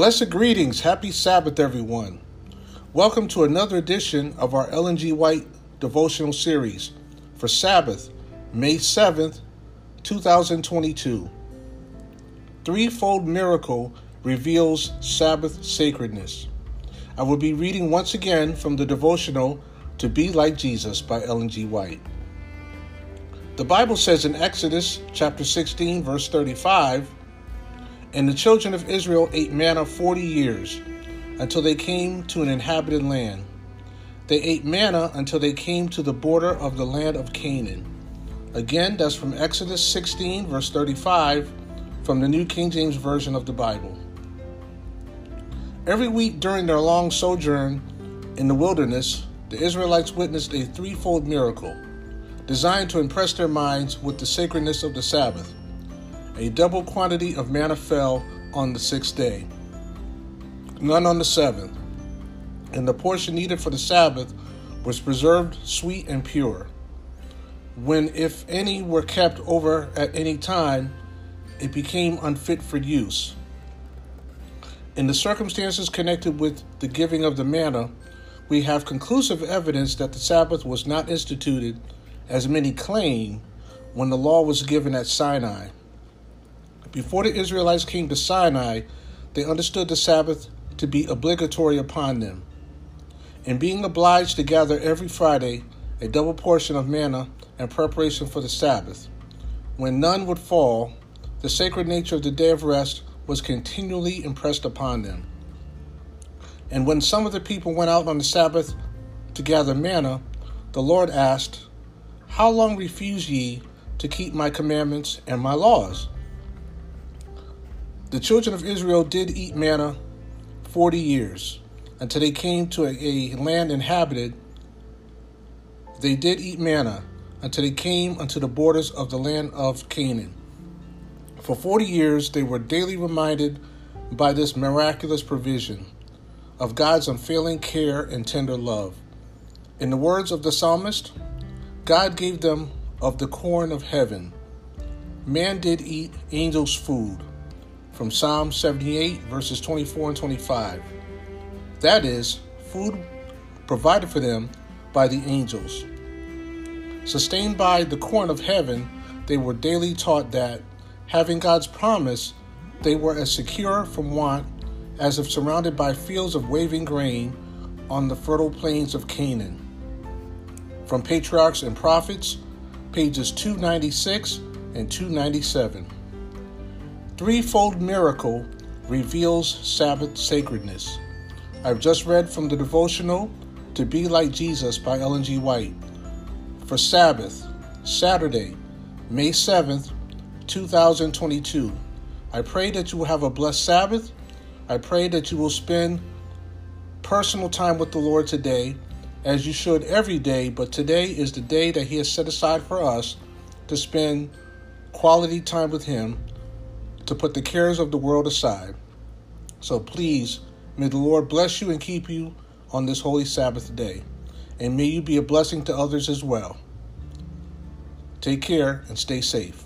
Blessed greetings, happy Sabbath, everyone. Welcome to another edition of our Ellen G. White devotional series for Sabbath, May 7th, 2022. Threefold Miracle reveals Sabbath sacredness. I will be reading once again from the devotional To Be Like Jesus by Ellen G. White. The Bible says in Exodus chapter 16, verse 35, and the children of Israel ate manna forty years, until they came to an inhabited land. They ate manna until they came to the border of the land of Canaan. Again, that's from Exodus 16, verse 35, from the New King James Version of the Bible. Every week during their long sojourn in the wilderness, the Israelites witnessed a threefold miracle designed to impress their minds with the sacredness of the Sabbath a double quantity of manna fell on the sixth day, none on the seventh, and the portion needed for the Sabbath was preserved sweet and pure. When, if any, were kept over at any time, it became unfit for use. In the circumstances connected with the giving of the manna, we have conclusive evidence that the Sabbath was not instituted, as many claim, when the law was given at Sinai. Before the Israelites came to Sinai, they understood the Sabbath to be obligatory upon them. And being obliged to gather every Friday a double portion of manna in preparation for the Sabbath, when none would fall, the sacred nature of the day of rest was continually impressed upon them. And when some of the people went out on the Sabbath to gather manna, the Lord asked, How long refuse ye to keep my commandments and my laws? The children of Israel did eat manna 40 years until they came to a, a, land inhabited. They did eat manna until they came unto the borders of the land of Canaan. For 40 years, they were daily reminded by this miraculous provision of God's unfailing care and tender love. In the words of the psalmist, God gave them of the corn of heaven. Man did eat angels' food from Psalm 78, verses 24 and 25. That is, food provided for them by the angels. Sustained by the corn of heaven, they were daily taught that, having God's promise, they were as secure from want as if surrounded by fields of waving grain on the fertile plains of Canaan. From Patriarchs and Prophets, pages 296 and 297 threefold miracle reveals Sabbath sacredness. I've just read from the devotional To Be Like Jesus by Ellen G. White. For Sabbath, Saturday, May 7th, 2022. I pray that you will have a blessed Sabbath. I pray that you will spend personal time with the Lord today, as you should every day, but today is the day that He has set aside for us to spend quality time with Him to put the cares of the world aside. So please, may the Lord bless you and keep you on this holy Sabbath day. And may you be a blessing to others as well. Take care and stay safe.